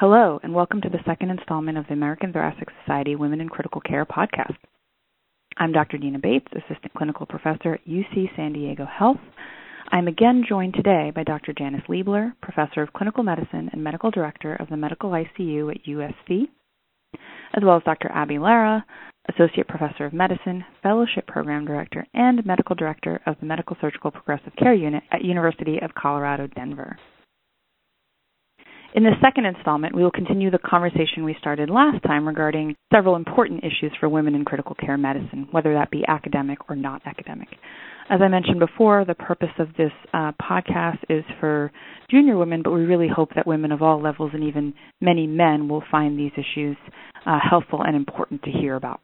Hello, and welcome to the second installment of the American Thoracic Society Women in Critical Care podcast. I'm Dr. Dina Bates, Assistant Clinical Professor at UC San Diego Health. I'm again joined today by Dr. Janice Liebler, Professor of Clinical Medicine and Medical Director of the Medical ICU at USC, as well as Dr. Abby Lara, Associate Professor of Medicine, Fellowship Program Director, and Medical Director of the Medical Surgical Progressive Care Unit at University of Colorado, Denver. In the second installment, we will continue the conversation we started last time regarding several important issues for women in critical care medicine, whether that be academic or not academic. As I mentioned before, the purpose of this uh, podcast is for junior women, but we really hope that women of all levels and even many men will find these issues uh, helpful and important to hear about.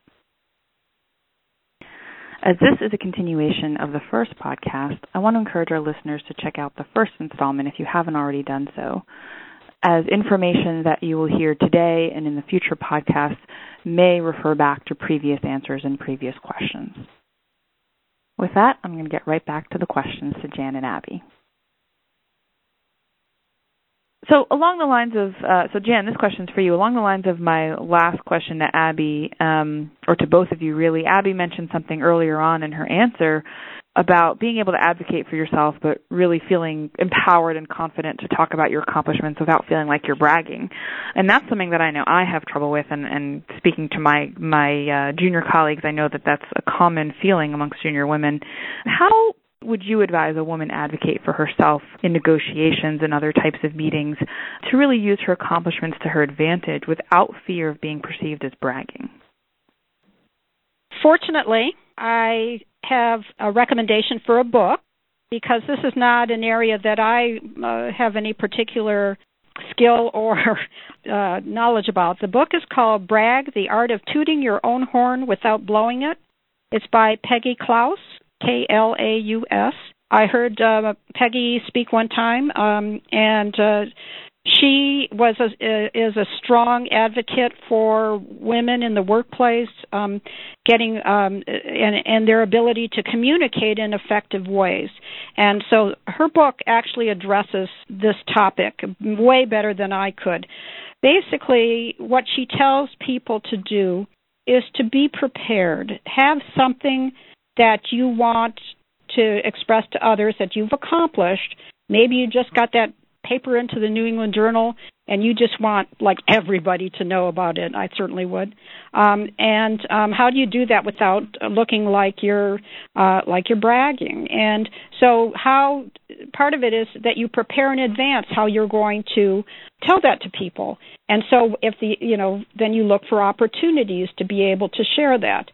As this is a continuation of the first podcast, I want to encourage our listeners to check out the first installment if you haven't already done so as information that you will hear today and in the future podcasts may refer back to previous answers and previous questions. With that, I'm going to get right back to the questions to Jan and Abby. So along the lines of, uh, so Jan, this question's for you. Along the lines of my last question to Abby, um, or to both of you really, Abby mentioned something earlier on in her answer about being able to advocate for yourself, but really feeling empowered and confident to talk about your accomplishments without feeling like you're bragging. And that's something that I know I have trouble with. And, and speaking to my my uh, junior colleagues, I know that that's a common feeling amongst junior women. How would you advise a woman advocate for herself in negotiations and other types of meetings to really use her accomplishments to her advantage without fear of being perceived as bragging? Fortunately, I have a recommendation for a book because this is not an area that I uh, have any particular skill or uh, knowledge about. The book is called Brag The Art of Tooting Your Own Horn Without Blowing It. It's by Peggy Klaus, K L A U S. I heard uh, Peggy speak one time, um, and uh, she was a, is a strong advocate for women in the workplace um, getting um, and, and their ability to communicate in effective ways. And so her book actually addresses this topic way better than I could. Basically, what she tells people to do is to be prepared, have something that you want to express to others that you've accomplished. Maybe you just got that paper into the New England Journal and you just want like everybody to know about it, I certainly would. Um, and um, how do you do that without looking like you're uh, like you're bragging? And so how part of it is that you prepare in advance how you're going to tell that to people. And so if the you know then you look for opportunities to be able to share that.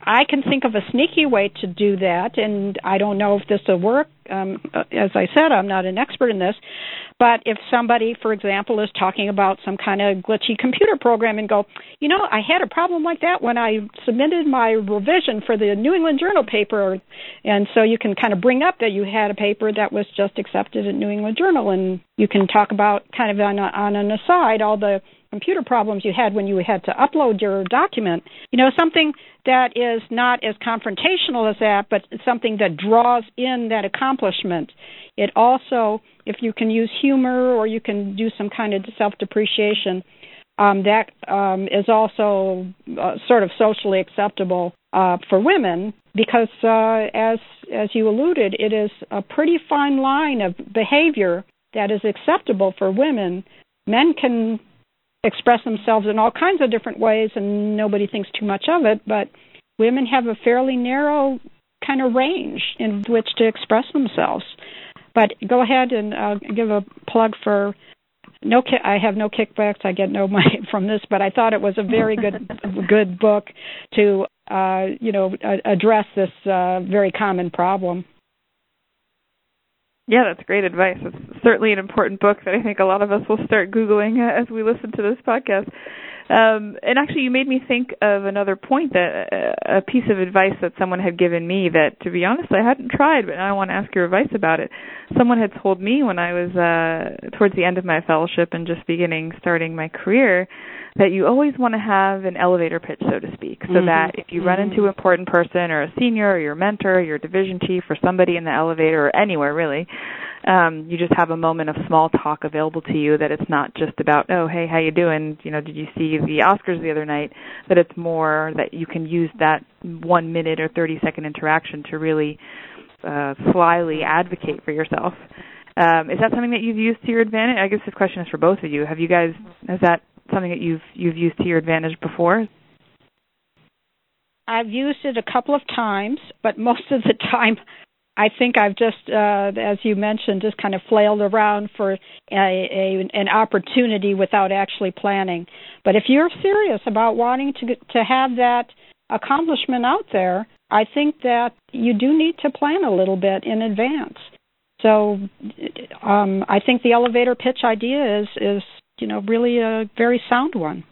I can think of a sneaky way to do that, and I don't know if this will work. Um, uh, as I said, I'm not an expert in this, but if somebody, for example, is talking about some kind of glitchy computer program and go, you know, I had a problem like that when I submitted my revision for the New England Journal paper, and so you can kind of bring up that you had a paper that was just accepted at New England Journal, and you can talk about kind of on, a, on an aside all the computer problems you had when you had to upload your document. You know, something that is not as confrontational as that, but something that draws in that accomplishment. It also, if you can use humor or you can do some kind of self depreciation, um, that um, is also uh, sort of socially acceptable uh, for women because, uh, as as you alluded, it is a pretty fine line of behavior that is acceptable for women. Men can express themselves in all kinds of different ways and nobody thinks too much of it but women have a fairly narrow kind of range in which to express themselves. But go ahead and uh, give a plug for no ki- I have no kickbacks I get no money from this but I thought it was a very good good book to uh, you know address this uh, very common problem yeah, that's great advice. It's certainly an important book that I think a lot of us will start Googling as we listen to this podcast. Um, and actually, you made me think of another point that uh, a piece of advice that someone had given me that, to be honest, I hadn't tried, but I want to ask your advice about it. Someone had told me when I was uh, towards the end of my fellowship and just beginning starting my career that you always want to have an elevator pitch, so to speak, so mm-hmm. that if you mm-hmm. run into an important person or a senior or your mentor or your division chief or somebody in the elevator or anywhere really, um, you just have a moment of small talk available to you that it's not just about, oh, hey, how you doing? You know, did you see the Oscars the other night? That it's more that you can use that one minute or 30 second interaction to really uh, slyly advocate for yourself. Um, is that something that you've used to your advantage? I guess this question is for both of you. Have you guys has that something that you've you've used to your advantage before? I've used it a couple of times, but most of the time I think I've just, uh, as you mentioned, just kind of flailed around for a, a, an opportunity without actually planning. But if you're serious about wanting to to have that accomplishment out there, I think that you do need to plan a little bit in advance. So um, I think the elevator pitch idea is is you know really a very sound one.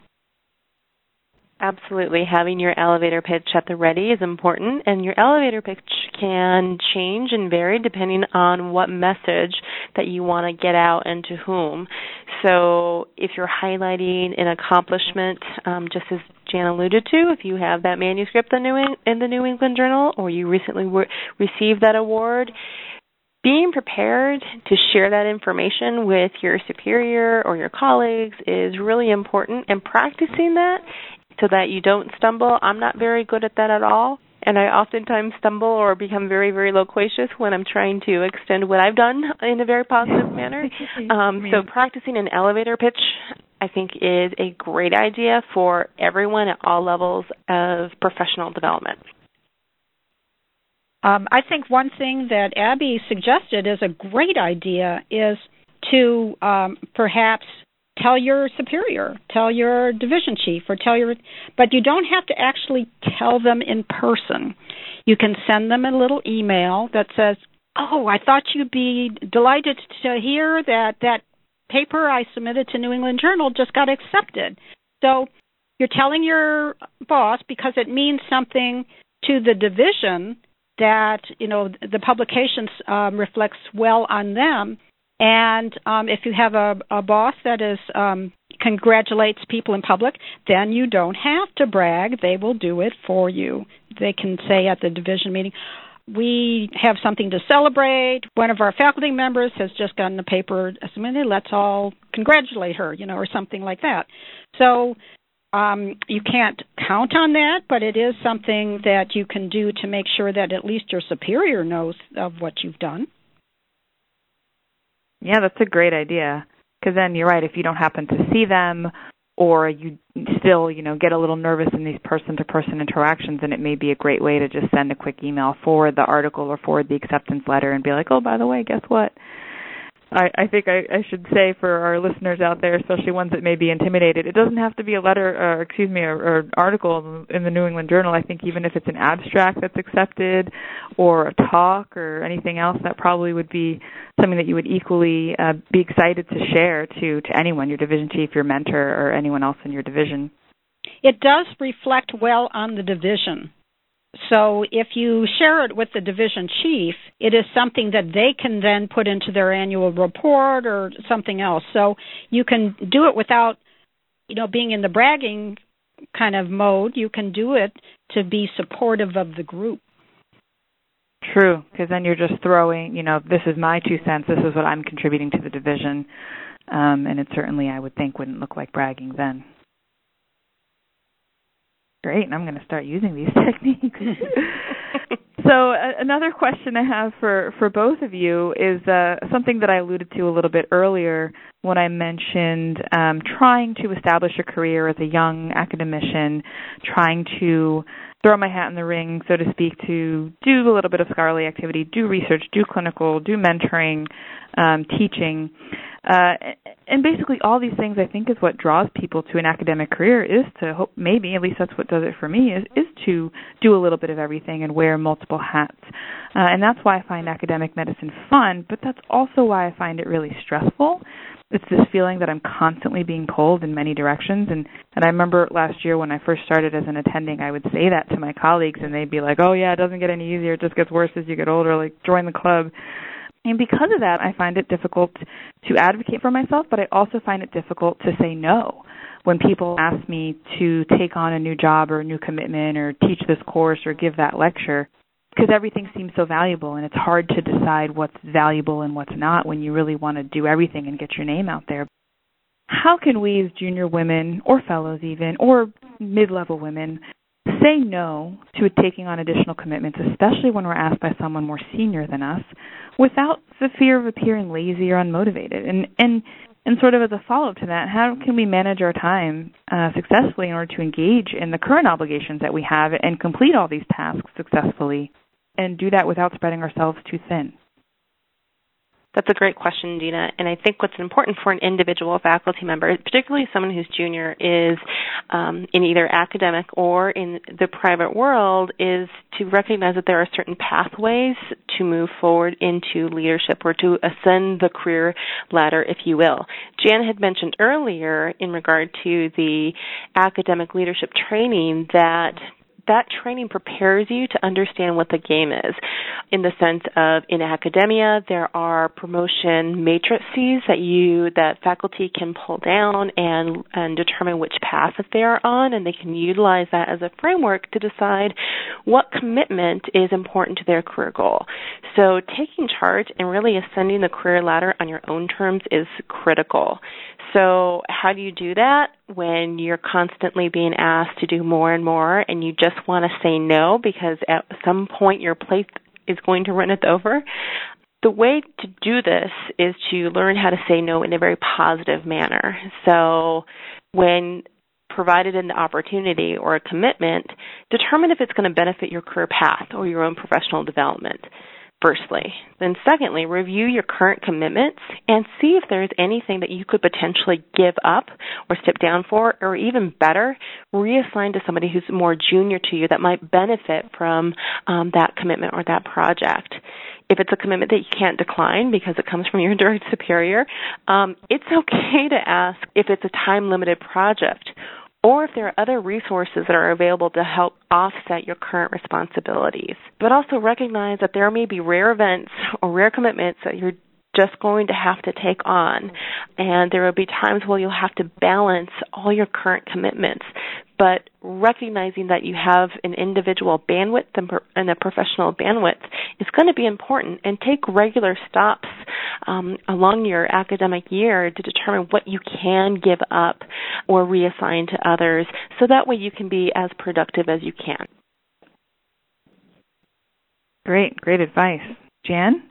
Absolutely. Having your elevator pitch at the ready is important, and your elevator pitch can change and vary depending on what message that you want to get out and to whom. So, if you're highlighting an accomplishment, um, just as Jan alluded to, if you have that manuscript in the New England Journal or you recently received that award, being prepared to share that information with your superior or your colleagues is really important and practicing that so that you don't stumble. I'm not very good at that at all. And I oftentimes stumble or become very, very loquacious when I'm trying to extend what I've done in a very positive manner. Um, so, practicing an elevator pitch, I think, is a great idea for everyone at all levels of professional development. Um, I think one thing that Abby suggested is a great idea is to um, perhaps tell your superior, tell your division chief, or tell your, but you don't have to actually tell them in person. You can send them a little email that says, "Oh, I thought you'd be delighted to hear that that paper I submitted to New England Journal just got accepted." So you're telling your boss because it means something to the division that you know the publications um, reflects well on them. And um, if you have a, a boss that is um, congratulates people in public, then you don't have to brag. They will do it for you. They can say at the division meeting, we have something to celebrate. One of our faculty members has just gotten a paper. Let's all congratulate her, you know, or something like that. So um, you can't count on that, but it is something that you can do to make sure that at least your superior knows of what you've done. Yeah, that's a great idea. Because then you're right. If you don't happen to see them, or you still, you know, get a little nervous in these person-to-person interactions, and it may be a great way to just send a quick email, forward the article, or forward the acceptance letter, and be like, "Oh, by the way, guess what? I, I think I, I should say for our listeners out there, especially ones that may be intimidated, it doesn't have to be a letter, or excuse me, or, or article in the New England Journal. I think even if it's an abstract that's accepted, or a talk, or anything else, that probably would be something that you would equally uh, be excited to share to to anyone, your division chief, your mentor, or anyone else in your division. It does reflect well on the division. So if you share it with the division chief, it is something that they can then put into their annual report or something else. So you can do it without, you know, being in the bragging kind of mode. You can do it to be supportive of the group. True, because then you're just throwing, you know, this is my two cents. This is what I'm contributing to the division, um, and it certainly, I would think, wouldn't look like bragging then great, and I'm going to start using these techniques. so uh, another question I have for for both of you is uh, something that I alluded to a little bit earlier when I mentioned um, trying to establish a career as a young academician, trying to throw my hat in the ring, so to speak, to do a little bit of scholarly activity, do research, do clinical, do mentoring, um, teaching. Uh, and basically, all these things I think is what draws people to an academic career is to hope maybe at least that's what does it for me is is to do a little bit of everything and wear multiple hats, uh, and that's why I find academic medicine fun. But that's also why I find it really stressful. It's this feeling that I'm constantly being pulled in many directions, and and I remember last year when I first started as an attending, I would say that to my colleagues, and they'd be like, "Oh yeah, it doesn't get any easier; it just gets worse as you get older. Like join the club." And because of that, I find it difficult to advocate for myself, but I also find it difficult to say no when people ask me to take on a new job or a new commitment or teach this course or give that lecture because everything seems so valuable and it's hard to decide what's valuable and what's not when you really want to do everything and get your name out there. How can we as junior women or fellows even or mid-level women say no to taking on additional commitments, especially when we're asked by someone more senior than us, without the fear of appearing lazy or unmotivated? And and and sort of as a follow up to that, how can we manage our time uh, successfully in order to engage in the current obligations that we have and complete all these tasks successfully, and do that without spreading ourselves too thin? That's a great question, Dina. And I think what's important for an individual faculty member, particularly someone who's junior, is um, in either academic or in the private world, is to recognize that there are certain pathways to move forward into leadership or to ascend the career ladder, if you will. Jan had mentioned earlier in regard to the academic leadership training that that training prepares you to understand what the game is in the sense of in academia there are promotion matrices that you that faculty can pull down and and determine which path that they are on and they can utilize that as a framework to decide what commitment is important to their career goal. So taking charge and really ascending the career ladder on your own terms is critical. So, how do you do that when you're constantly being asked to do more and more and you just want to say no because at some point your plate is going to run it over? The way to do this is to learn how to say no in a very positive manner. So, when provided an opportunity or a commitment, determine if it's going to benefit your career path or your own professional development firstly. Then, secondly, review your current commitments and see if there's anything that you could potentially give up or step down for, or even better, reassign to somebody who's more junior to you that might benefit from um, that commitment or that project. If it's a commitment that you can't decline because it comes from your direct superior, um, it's okay to ask if it's a time limited project or if there are other resources that are available to help offset your current responsibilities. But also recognize that there may be rare events or rare commitments that you're just going to have to take on. And there will be times where you'll have to balance all your current commitments. But recognizing that you have an individual bandwidth and a professional bandwidth is going to be important. And take regular stops um, along your academic year to determine what you can give up or reassign to others so that way you can be as productive as you can. Great, great advice. Jan?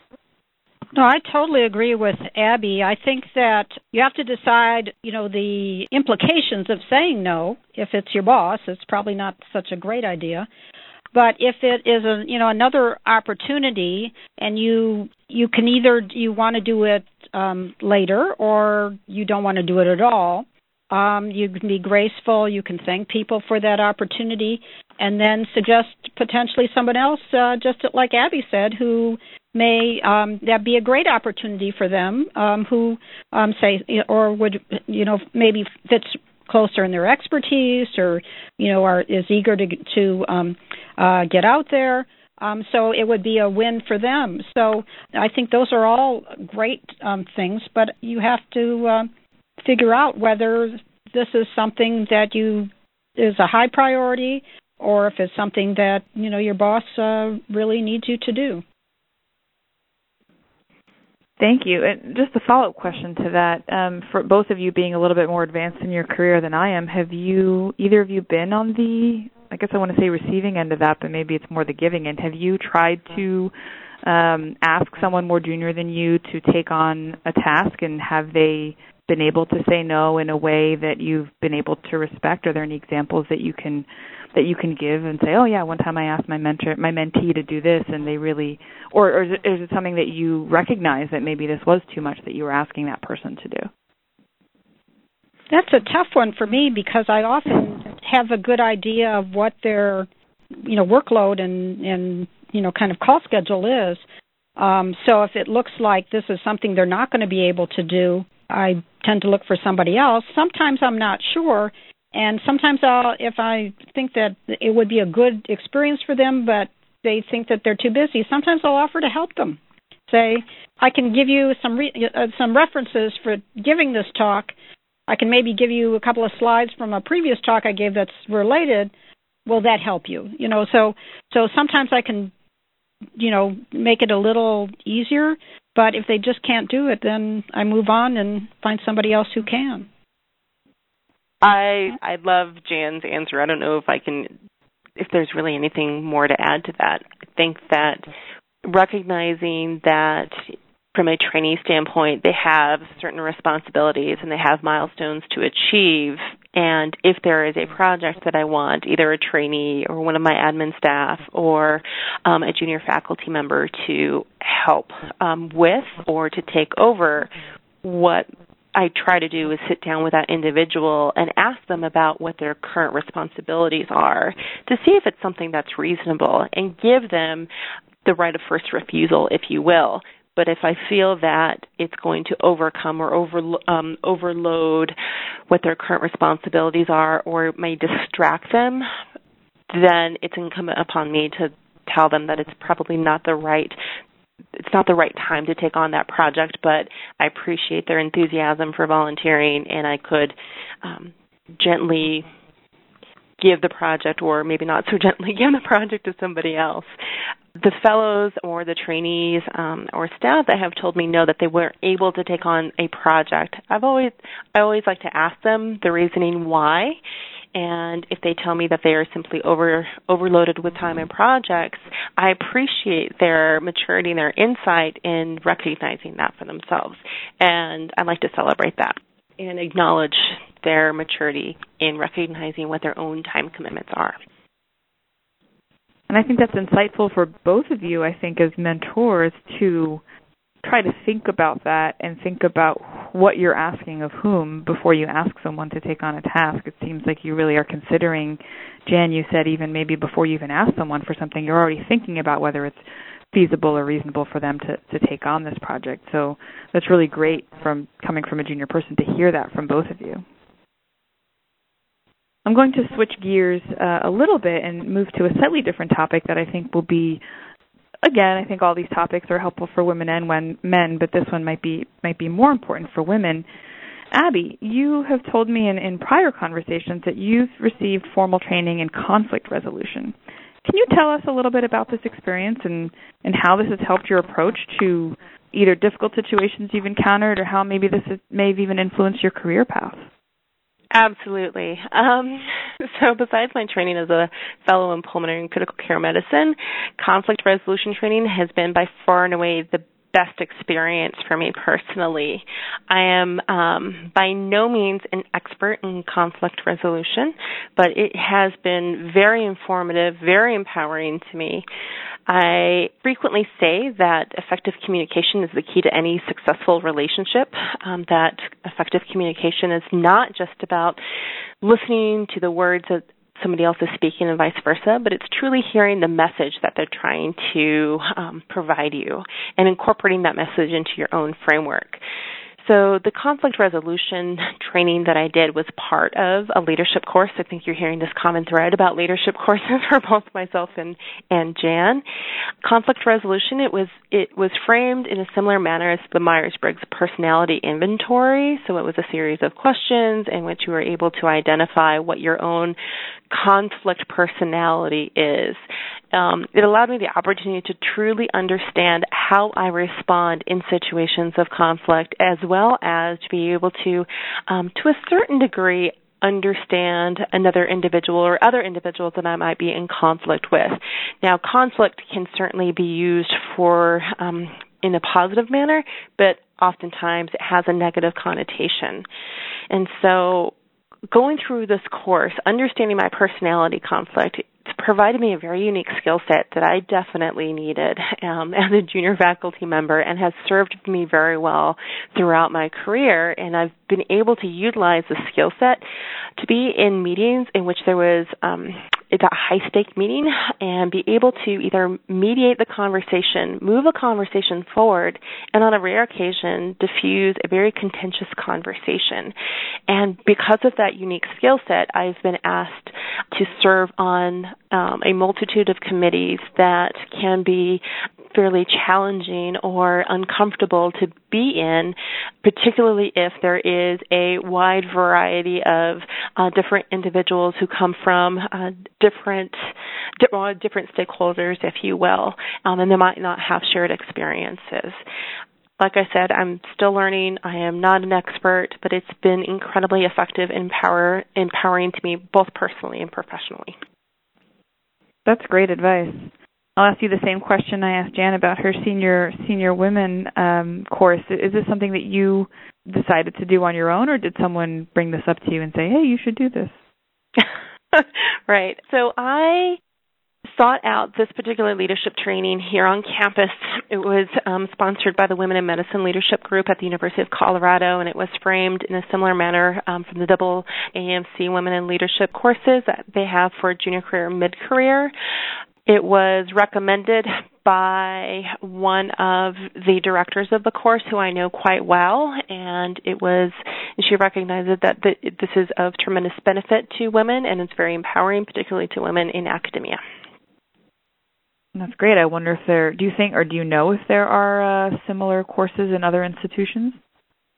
No, I totally agree with Abby. I think that you have to decide, you know, the implications of saying no. If it's your boss, it's probably not such a great idea. But if it is a, you know, another opportunity and you you can either you want to do it um later or you don't want to do it at all. Um, you can be graceful. You can thank people for that opportunity, and then suggest potentially someone else, uh, just like Abby said, who may um, that be a great opportunity for them um, who um, say or would you know maybe fits closer in their expertise or you know are is eager to to um, uh, get out there. Um, so it would be a win for them. So I think those are all great um, things, but you have to uh, figure out whether this is something that you is a high priority or if it's something that you know your boss uh, really needs you to do. Thank you. And just a follow-up question to that, um, for both of you being a little bit more advanced in your career than I am, have you either of you been on the I guess I want to say receiving end of that, but maybe it's more the giving end. Have you tried to um, ask someone more junior than you to take on a task, and have they been able to say no in a way that you've been able to respect? Are there any examples that you can that you can give and say, "Oh yeah, one time I asked my mentor, my mentee to do this, and they really," or, or is, it, is it something that you recognize that maybe this was too much that you were asking that person to do? That's a tough one for me because I often have a good idea of what their, you know, workload and and you know kind of call schedule is. Um, so if it looks like this is something they're not going to be able to do, I tend to look for somebody else. Sometimes I'm not sure, and sometimes I'll, if I think that it would be a good experience for them, but they think that they're too busy, sometimes I'll offer to help them say, I can give you some re- uh, some references for giving this talk. I can maybe give you a couple of slides from a previous talk I gave that's related. Will that help you? You know, so so sometimes I can, you know, make it a little easier. But if they just can't do it, then I move on and find somebody else who can. I I love Jan's answer. I don't know if I can if there's really anything more to add to that. I think that recognizing that from a trainee standpoint, they have certain responsibilities and they have milestones to achieve. And if there is a project that I want, either a trainee or one of my admin staff or um, a junior faculty member to help um, with or to take over, what I try to do is sit down with that individual and ask them about what their current responsibilities are to see if it's something that's reasonable and give them the right of first refusal, if you will. But if I feel that it's going to overcome or over, um, overload what their current responsibilities are or may distract them, then it's incumbent upon me to tell them that it's probably not the right it's not the right time to take on that project, but I appreciate their enthusiasm for volunteering, and I could um, gently give the project, or maybe not so gently give the project to somebody else. The fellows or the trainees um, or staff that have told me no that they weren't able to take on a project, I've always I always like to ask them the reasoning why, and if they tell me that they are simply over overloaded with time and projects, I appreciate their maturity and their insight in recognizing that for themselves. And I like to celebrate that and acknowledge their maturity in recognizing what their own time commitments are. And I think that's insightful for both of you, I think, as mentors to try to think about that and think about what you're asking of whom before you ask someone to take on a task. It seems like you really are considering, Jan, you said even maybe before you even ask someone for something, you're already thinking about whether it's feasible or reasonable for them to, to take on this project. So that's really great from coming from a junior person to hear that from both of you. I'm going to switch gears uh, a little bit and move to a slightly different topic that I think will be again, I think all these topics are helpful for women and when, men, but this one might be might be more important for women. Abby, you have told me in, in prior conversations that you've received formal training in conflict resolution. Can you tell us a little bit about this experience and, and how this has helped your approach to either difficult situations you've encountered or how maybe this is, may have even influenced your career path? Absolutely. Um, so, besides my training as a fellow in pulmonary and critical care medicine, conflict resolution training has been by far and away the best experience for me personally. I am um, by no means an expert in conflict resolution, but it has been very informative, very empowering to me. I frequently say that effective communication is the key to any successful relationship. Um, that effective communication is not just about listening to the words somebody else is speaking and vice versa, but it's truly hearing the message that they're trying to um, provide you and incorporating that message into your own framework. So the conflict resolution training that I did was part of a leadership course. I think you're hearing this common thread about leadership courses for both myself and and Jan. Conflict resolution it was it was framed in a similar manner as the Myers-Briggs personality inventory. So it was a series of questions in which you were able to identify what your own conflict personality is. Um, it allowed me the opportunity to truly understand how I respond in situations of conflict, as well as to be able to, um, to a certain degree, understand another individual or other individuals that I might be in conflict with. Now, conflict can certainly be used for um, in a positive manner, but oftentimes it has a negative connotation. And so going through this course, understanding my personality conflict, it's provided me a very unique skill set that I definitely needed um, as a junior faculty member and has served me very well throughout my career. And I've been able to utilize the skill set to be in meetings in which there was um, it's a high stake meeting and be able to either mediate the conversation, move a conversation forward, and on a rare occasion diffuse a very contentious conversation. And because of that unique skill set, I've been asked to serve on um, a multitude of committees that can be fairly challenging or uncomfortable to be in, particularly if there is a wide variety of uh, different individuals who come from uh, different different stakeholders, if you will, um, and they might not have shared experiences like I said, I'm still learning. I am not an expert, but it's been incredibly effective and empower, empowering to me both personally and professionally. That's great advice. I'll ask you the same question I asked Jan about her senior senior women um, course. Is this something that you decided to do on your own, or did someone bring this up to you and say, "Hey, you should do this"? right. So I sought out this particular leadership training here on campus. It was um, sponsored by the Women in Medicine Leadership Group at the University of Colorado, and it was framed in a similar manner um, from the double AMC Women in Leadership courses that they have for junior career and mid career. It was recommended by one of the directors of the course who I know quite well, and it was she recognized that the, this is of tremendous benefit to women and it's very empowering, particularly to women in academia. That's great. I wonder if there. Do you think, or do you know if there are uh, similar courses in other institutions?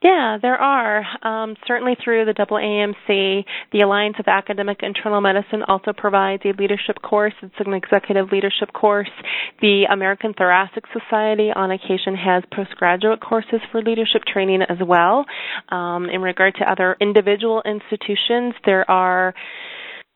Yeah, there are. Um, certainly through the double AMC, the Alliance of Academic Internal Medicine also provides a leadership course. It's an executive leadership course. The American Thoracic Society on occasion has postgraduate courses for leadership training as well. Um, in regard to other individual institutions, there are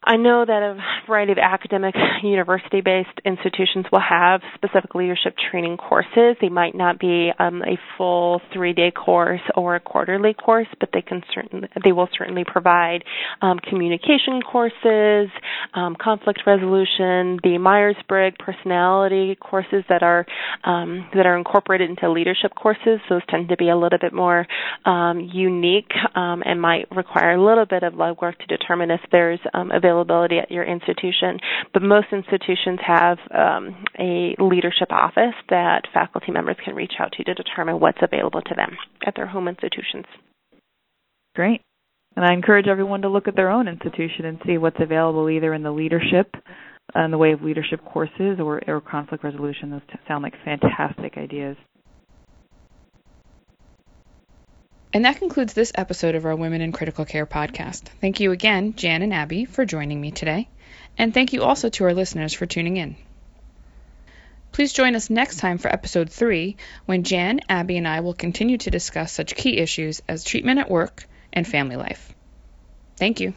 I know that a variety of academic university based institutions will have specific leadership training courses. They might not be um, a full three day course or a quarterly course, but they can certainly they will certainly provide um, communication courses, um, conflict resolution, the Myers Briggs personality courses that are um, that are incorporated into leadership courses. Those tend to be a little bit more um, unique um, and might require a little bit of legwork to determine if there's available availability at your institution, but most institutions have um, a leadership office that faculty members can reach out to to determine what's available to them at their home institutions. Great. And I encourage everyone to look at their own institution and see what's available either in the leadership in the way of leadership courses or, or conflict resolution. Those sound like fantastic ideas. And that concludes this episode of our Women in Critical Care podcast. Thank you again, Jan and Abby, for joining me today. And thank you also to our listeners for tuning in. Please join us next time for episode 3, when Jan, Abby, and I will continue to discuss such key issues as treatment at work and family life. Thank you.